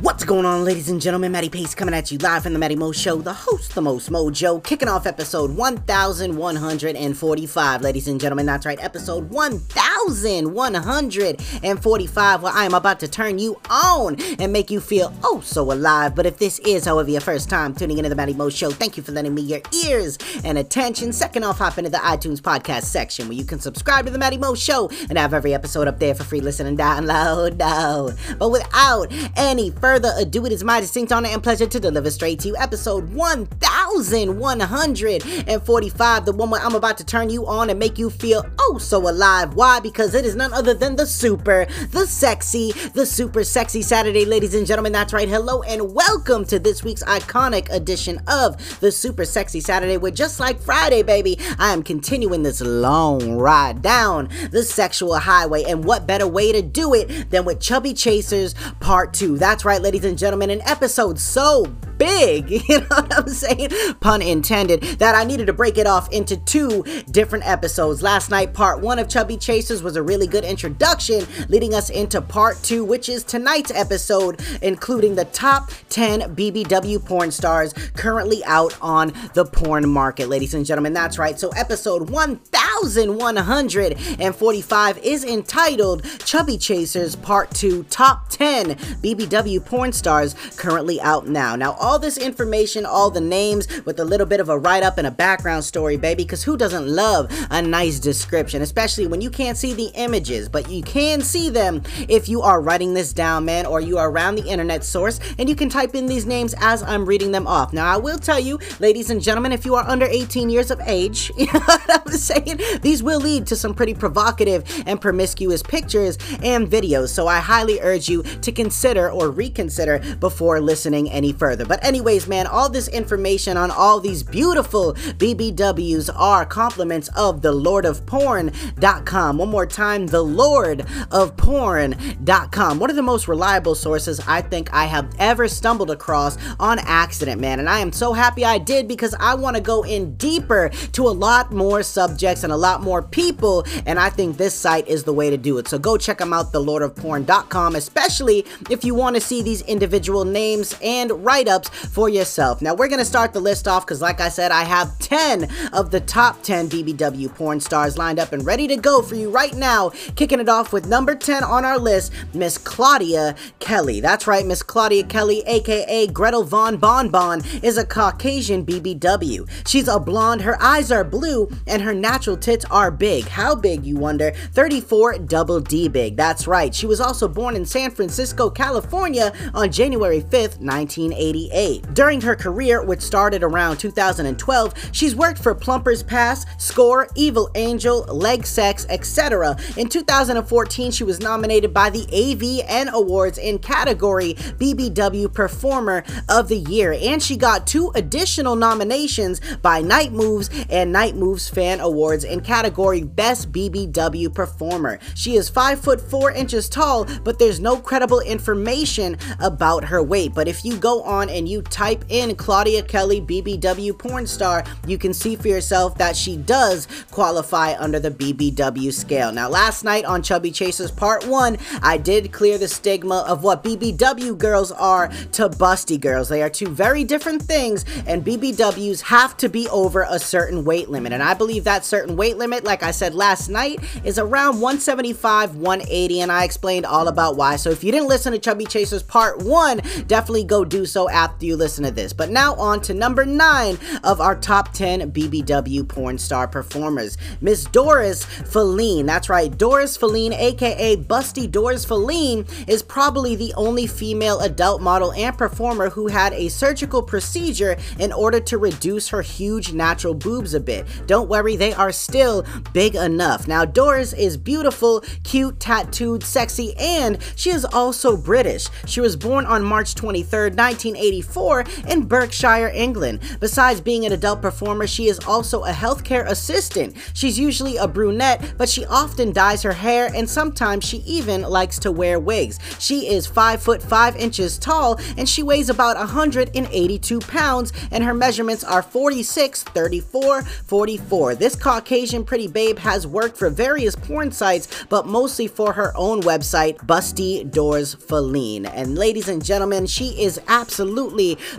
What's going on, ladies and gentlemen? Matty Pace coming at you live from the Matty Mo Show, the host, the most mojo, kicking off episode 1145, ladies and gentlemen. That's right, episode 1145, where I am about to turn you on and make you feel oh so alive. But if this is, however, your first time tuning into the Matty Mo Show, thank you for lending me your ears and attention. Second off, hop into the iTunes podcast section where you can subscribe to the Matty Mo Show and have every episode up there for free listening and download. But without any further further ado, it is my distinct honor and pleasure to deliver straight to you episode 1145, the one where I'm about to turn you on and make you feel oh so alive. Why? Because it is none other than the super, the sexy, the super sexy Saturday, ladies and gentlemen. That's right. Hello and welcome to this week's iconic edition of the Super Sexy Saturday, where just like Friday, baby, I am continuing this long ride down the sexual highway. And what better way to do it than with Chubby Chasers Part 2? That's right right, ladies and gentlemen, an episode so big, you know what I'm saying? Pun intended, that I needed to break it off into two different episodes. Last night, part one of Chubby Chasers was a really good introduction, leading us into part two, which is tonight's episode, including the top 10 BBW porn stars currently out on the porn market, ladies and gentlemen. That's right. So, episode 1145 is entitled Chubby Chasers Part 2 Top 10 BBW porn stars currently out now. Now, all this information, all the names, with a little bit of a write up and a background story, baby, because who doesn't love a nice description, especially when you can't see the images, but you can see them if you are writing this down, man, or you are around the internet source and you can type in these names as I'm reading them off. Now, I will tell you, ladies and gentlemen, if you are under 18 years of age, you know what I'm saying? These will lead to some pretty provocative and promiscuous pictures and videos, so I highly urge you to consider or reconsider before listening any further. But, anyways, man, all this information on all these beautiful BBWs are compliments of the Lord of Porn.com. One more time, the Lord of Porn.com. One of the most reliable sources I think I have ever stumbled across on accident, man. And I am so happy I did because I want to go in deeper to a lot more subjects and a lot more people. And I think this site is the way to do it. So go check them out, the Lord of Porn.com, especially if you want to see these individual names and write ups for yourself. Now, we're going to start the list off because, like I said, I have 10 of the top 10 BBW porn stars lined up and ready to go for you right now. Kicking it off with number 10 on our list, Miss Claudia Kelly. That's right, Miss Claudia Kelly, aka Gretel Von Bonbon, is a Caucasian BBW. She's a blonde, her eyes are blue, and her natural tits are big. How big, you wonder? 34 double D big. That's right. She was also born in San Francisco, California, on January 5th, 1988. During her career, which started around 2012, she's worked for Plumpers Pass, Score, Evil Angel, Leg Sex, etc. In 2014, she was nominated by the AVN Awards in category BBW Performer of the Year, and she got two additional nominations by Night Moves and Night Moves Fan Awards in category Best BBW Performer. She is 5 foot 4 inches tall, but there's no credible information about her weight. But if you go on and you type in Claudia Kelly BBW porn star, you can see for yourself that she does qualify under the BBW scale. Now, last night on Chubby Chasers Part 1, I did clear the stigma of what BBW girls are to busty girls. They are two very different things, and BBWs have to be over a certain weight limit. And I believe that certain weight limit, like I said last night, is around 175, 180, and I explained all about why. So if you didn't listen to Chubby Chasers Part part one, definitely go do so after you listen to this. But now on to number nine of our top 10 BBW porn star performers, Miss Doris Feline. That's right, Doris Feline, aka Busty Doris Feline, is probably the only female adult model and performer who had a surgical procedure in order to reduce her huge natural boobs a bit. Don't worry, they are still big enough. Now, Doris is beautiful, cute, tattooed, sexy, and she is also British. She was born on March 23, 1984, in Berkshire, England. Besides being an adult performer, she is also a healthcare assistant. She's usually a brunette, but she often dyes her hair and sometimes she even likes to wear wigs. She is 5 foot 5 inches tall and she weighs about 182 pounds and her measurements are 46, 34, 44. This Caucasian pretty babe has worked for various porn sites, but mostly for her own website, Busty Dors Feline. And ladies and gentlemen, she is absolutely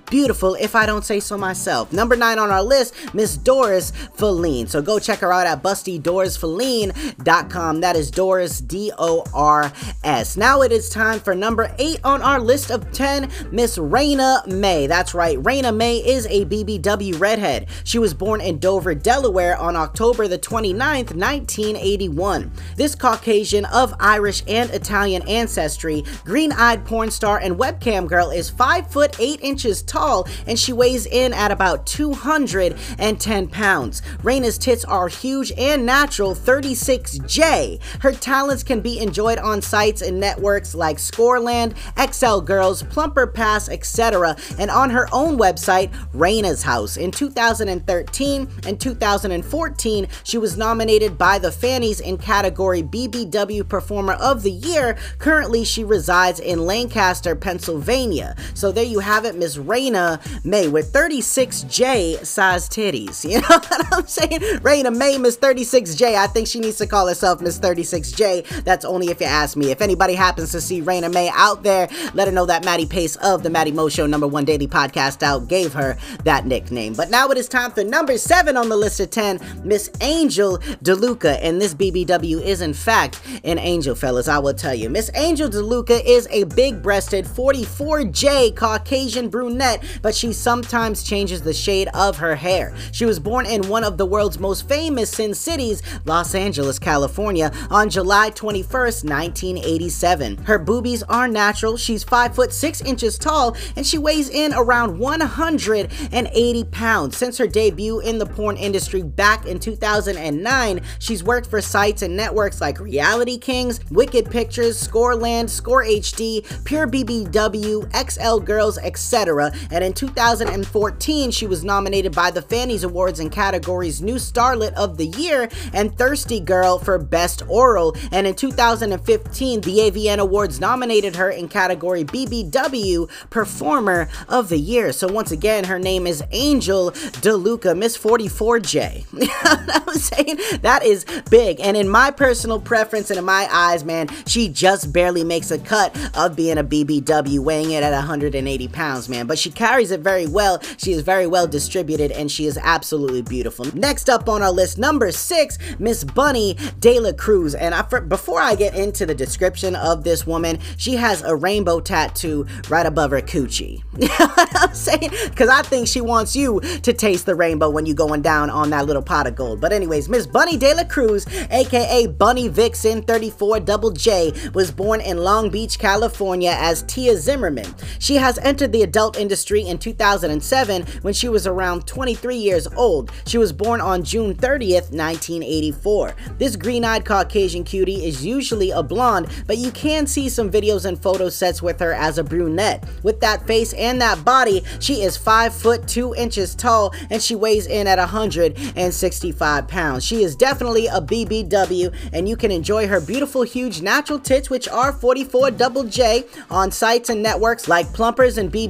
beautiful if I don't say so myself. Number 9 on our list, Miss Doris Feline. So go check her out at bustydorsfeline.com. That is Doris D O R S. Now it is time for number 8 on our list of 10, Miss Raina May. That's right, Raina May is a BBW redhead. She was born in Dover, Delaware on October the 29th, 1981. This Caucasian of Irish and Italian ancestry, green-eyed porn star and webcam girl is 5 foot 8 inches tall and she weighs in at about 210 pounds. Raina's tits are huge and natural 36J. Her talents can be enjoyed on sites and networks like Scoreland, XL Girls, Plumper Pass, etc., and on her own website, Raina's House. In 2013 and 2014, she was nominated by the Fannies in category BBW Performer of the Year. Currently, she resides in Lancaster, Pennsylvania. So there you have it, Miss Raina May with 36J size titties. You know what I'm saying? Raina May, Miss 36J. I think she needs to call herself Miss 36J. That's only if you ask me. If anybody happens to see Raina May out there, let her know that Matty Pace of the Matty Mo Show number one daily podcast out gave her that nickname. But now it is time for number seven on the list of 10, Miss Angel DeLuca. And this BBW is, in fact, an angel, fellas, I will tell you. Miss Angel DeLuca is a big breasted 44J Caucasian brunette, but she sometimes changes the shade of her hair. She was born in one of the world's most famous sin cities, Los Angeles, California, on July 21st, 1987. Her boobies are natural. She's 5 foot 6 inches tall and she weighs in around 180 pounds. Since her debut in the porn industry back in 2009, she's worked for sites and networks like Reality Kings, Wicked Pictures, Scoreland, Score HD, Pure BBW, XL Girls, etc. And in 2014, she was nominated by the Fannies Awards in categories New Starlet of the Year and Thirsty Girl for Best Oral. And in 2015, the AVN Awards nominated her in category BBW Performer of the Year. So once again, her name is Angel DeLuca, Miss 44J. I'm saying that is big. And in my personal preference and in my eyes, man, she just barely makes a cut of being a BBW, weighing it at 180 pounds, man. But she carries it very well. She is very well distributed and she is absolutely beautiful. Next up on our list, number six, Miss Bunny De La Cruz. And I, for, before I get into the description of this woman, she has a rainbow tattoo right above her coochie. you know what I'm saying? Because I think she wants you to taste the rainbow when you're going down on that little pot of gold. But anyways, Miss Bunny De La Cruz, aka Bunny Vixen 34 Double J, was born in Long Beach, California as Tia Zimmerman. She has entered the adult industry in 2007 when she was around 23 years old. She was born on June 30th, 1984. This green-eyed Caucasian cutie is usually a blonde, but you can see some videos and photo sets with her as a brunette. With that face and that body, she is 5 foot 2 inches tall and she weighs in at 165 pounds. She is definitely a BBW and you can enjoy her beautiful huge natural tits which are 44 double J on sites and networks like Plumpers and BBW,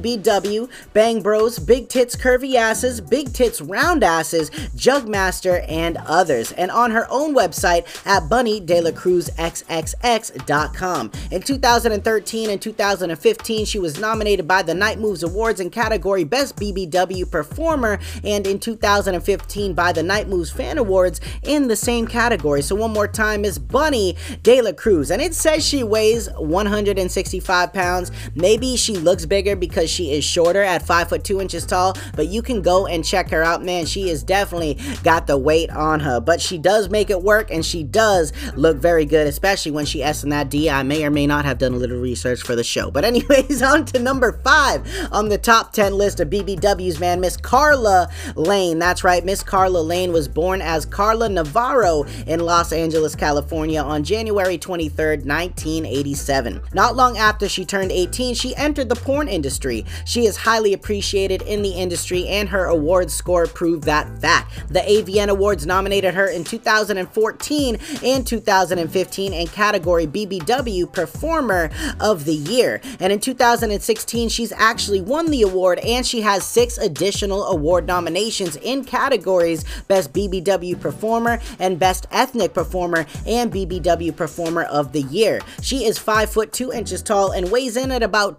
Bang Bros, Big Tits Curvy Asses, Big Tits Round Asses, Jugmaster, and others. And on her own website at bunnydelacruzxxx.com. In 2013 and 2015, she was nominated by the Night Moves Awards in category Best BBW Performer, and in 2015 by the Night Moves Fan Awards in the same category. So one more time is Bunny De La Cruz, and it says she weighs 165 pounds. Maybe she looks bigger because she is shorter at 5 foot 2 inches tall, but you can go and check her out, man. She is definitely got the weight on her, but she does make it work and she does look very good, especially when she S in that D. I may or may not have done a little research for the show. But anyways, on to number five on the top 10 list of BBWs, man, Miss Carla Lane. That's right, Miss Carla Lane was born as Carla Navarro in Los Angeles, California on January 23, 1987. Not long after she turned 18, she entered the porn industry. She is highly appreciated in the industry and her award score proved that fact. The AVN Awards nominated her in 2014 and 2015 in category BBW Performer of the Year. And in 2016, she's actually won the award and she has six additional award nominations in categories Best BBW Performer and Best Ethnic Performer and BBW Performer of the Year. She is 5 foot 2 inches tall and weighs in at about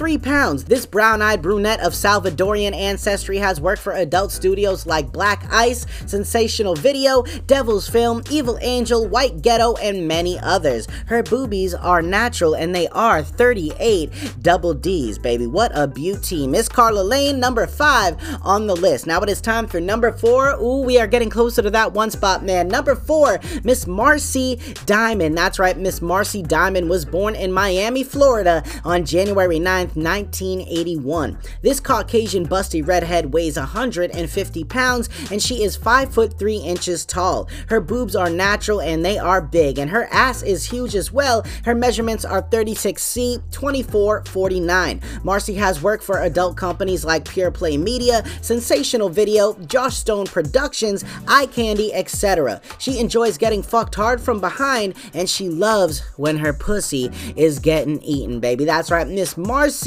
203 pounds. This brown-eyed brunette of Salvadorian ancestry has worked for adult studios like Black Ice, Sensational Video, Devil's Film, Evil Angel, White Ghetto, and many others. Her boobies are natural and they are 38 double D's, baby. What a beauty. Miss Carla Lane, number five on the list. Now it is time for number four. Ooh, we are getting closer to that one spot, man. Number four, Miss Marcy Diamond. That's right, Miss Marcy Diamond was born in Miami, Florida on January 9th, 1981. This Caucasian busty redhead weighs 150 pounds and she is 5 foot 3 inches tall. Her boobs are natural and they are big and her ass is huge as well. Her measurements are 36C, 2449. Marcy has worked for adult companies like Pure Play Media, Sensational Video, Josh Stone Productions, Eye Candy, etc. She enjoys getting fucked hard from behind and she loves when her pussy is getting eaten, baby. That's right, Miss Marcy,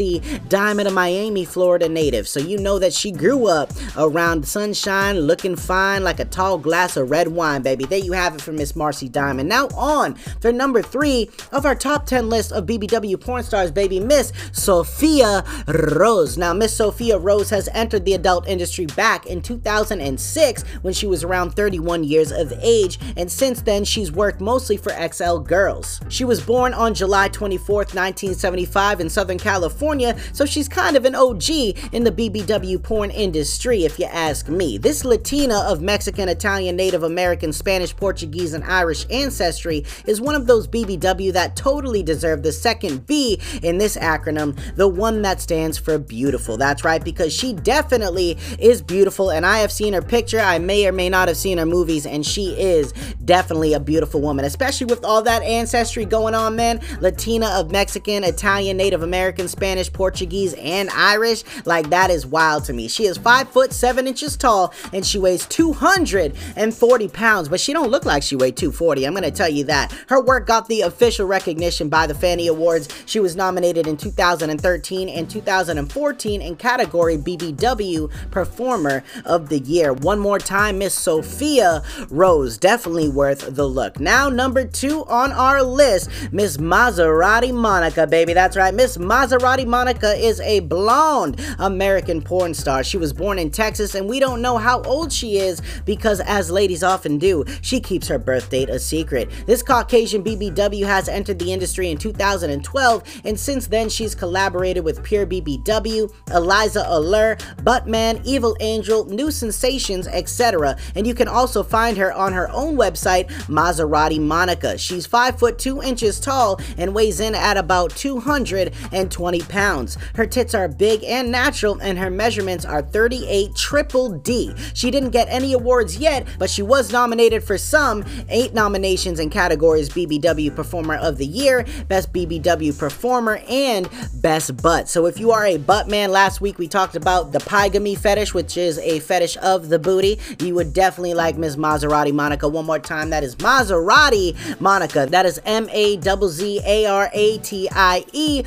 Diamond, a Miami, Florida native. So you know that she grew up around sunshine, looking fine like a tall glass of red wine, baby. There you have it for Miss Marcy Diamond. Now on for number three of our top 10 list of BBW porn stars, baby, Miss Sophia Rose. Now, Miss Sophia Rose has entered the adult industry back in 2006 when she was around 31 years of age, and since then she's worked mostly for XL Girls. She was born on July 24th, 1975 in Southern California, so she's kind of an OG in the BBW porn industry, if you ask me. This Latina of Mexican, Italian, Native American, Spanish, Portuguese, and Irish ancestry is one of those BBW that totally deserve the second B in this acronym, the one that stands for beautiful. That's right, because she definitely is beautiful, and I have seen her picture. I may or may not have seen her movies, and she is definitely a beautiful woman, especially with all that ancestry going on, man. Latina of Mexican, Italian, Native American, Spanish, Portuguese, and Irish. Like, that is wild to me. She is 5 foot 7 inches tall, and she weighs 240 pounds, but she don't look like she weighed 240. I'm going to tell you that. Her work got the official recognition by the Fanny Awards. She was nominated in 2013 and 2014 in category BBW Performer of the Year. One more time, Miss Sophia Rose. Definitely worth the look. Now, number two on our list, Miss Mazzaratie Monica, baby. That's right. Miss Mazzaratie Monica is a blonde American porn star. She was born in Texas, and we don't know how old she is because, as ladies often do, she keeps her birth date a secret. This Caucasian BBW has entered the industry in 2012, and since then, she's collaborated with Pure BBW, Eliza Allure, Buttman, Evil Angel, New Sensations, etc. And you can also find her on her own website, Mazzaratie Monica. She's 5 foot 2 inches tall and weighs in at about 220 pounds. Her tits are big and natural, and her measurements are 38 triple D. She didn't get any awards yet, but she was nominated for some, eight nominations in categories BBW Performer of the Year, Best BBW Performer, and Best Butt. So if you are a butt man, last week we talked about the pygamy fetish, which is a fetish of the booty. You would definitely like Ms. Mazzaratie Monica. One more time, that is Mazzaratie Monica. That is M A Z Z A R A T I E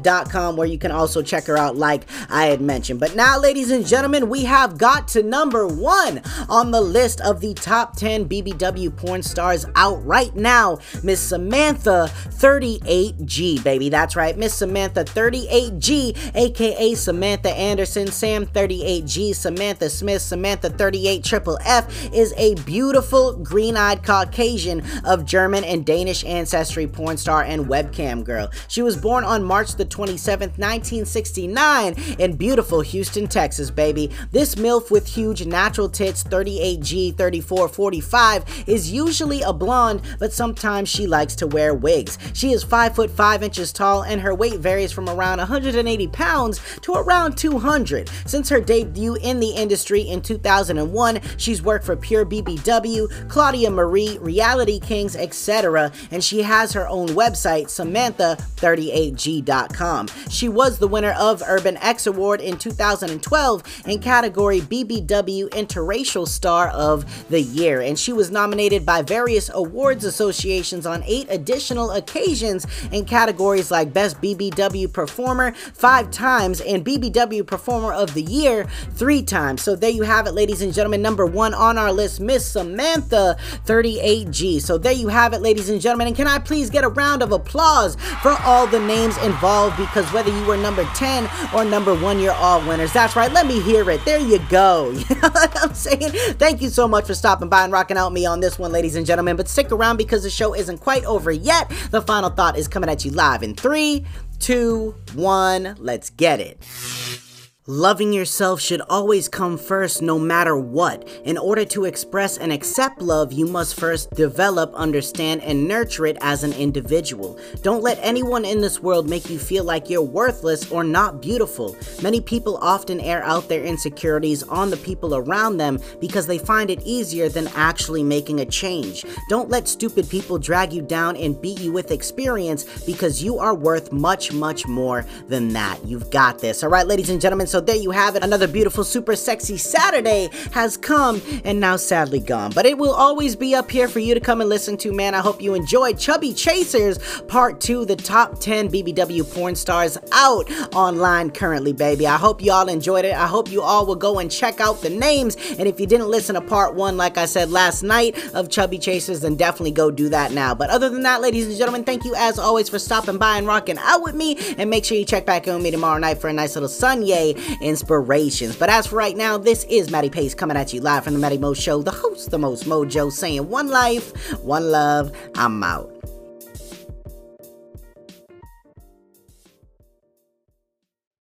Where you can also check her out, like I had mentioned. But now, ladies and gentlemen, we have got to number one on the list of the top 10 BBW porn stars out right now, Miss Samantha 38G, baby. That's right, Miss Samantha 38G, aka Samantha Anderson, Sam 38G, Samantha Smith, Samantha 38 Triple F, is a beautiful green eyed Caucasian of German and Danish ancestry porn star and webcam girl. She was born on March the 27th, 1969, in beautiful Houston, Texas, baby. This MILF with huge natural tits, 38G, 34, 45, is usually a blonde, but sometimes she likes to wear wigs. She is 5 foot 5 inches tall, and her weight varies from around 180 pounds to around 200. Since her debut in the industry in 2001. She's worked for Pure BBW, Claudia Marie, Reality Kings, etc. And she has her own website, Samantha38g.com. She was the winner of Urban X Award in 2012 in category BBW Interracial Star of the Year. And she was nominated by various awards associations on eight additional occasions in categories like Best BBW Performer five times and BBW Performer of the Year three times. So there you have it, ladies and gentlemen. Number one on our list, Miss Samantha 38G. So there you have it, ladies and gentlemen. And can I please get a round of applause for all the names involved? Because whether you were number 10 or number one, you're all winners. That's right. Let me hear it. There you go. You know what I'm saying? Thank you so much for stopping by and rocking out me on this one, ladies and gentlemen. But stick around because the show isn't quite over yet. The final thought is coming at you live in three, two, one. Let's get it. Loving yourself should always come first no matter what. In order to express and accept love, you must first develop, understand, and nurture it as an individual. Don't let anyone in this world make you feel like you're worthless or not beautiful. Many people often air out their insecurities on the people around them because they find it easier than actually making a change. Don't let stupid people drag you down and beat you with experience because you are worth much, much more than that. You've got this. All right, ladies and gentlemen, so there you have it. Another beautiful, super sexy Saturday has come and now sadly gone. But it will always be up here for you to come and listen to, man. I hope you enjoyed Chubby Chasers Part 2, the top 10 BBW porn stars out online currently, baby. I hope you all enjoyed it. I hope you all will go and check out the names. And if you didn't listen to Part 1, like I said last night, of Chubby Chasers, then definitely go do that now. But other than that, ladies and gentlemen, thank you as always for stopping by and rocking out with me. And make sure you check back in with me tomorrow night for a nice little Sunday inspirations. But as for right now, this is Matty Pace coming at you live from the Matty Mo Show, the host, the most mojo, saying one life, one love, I'm out.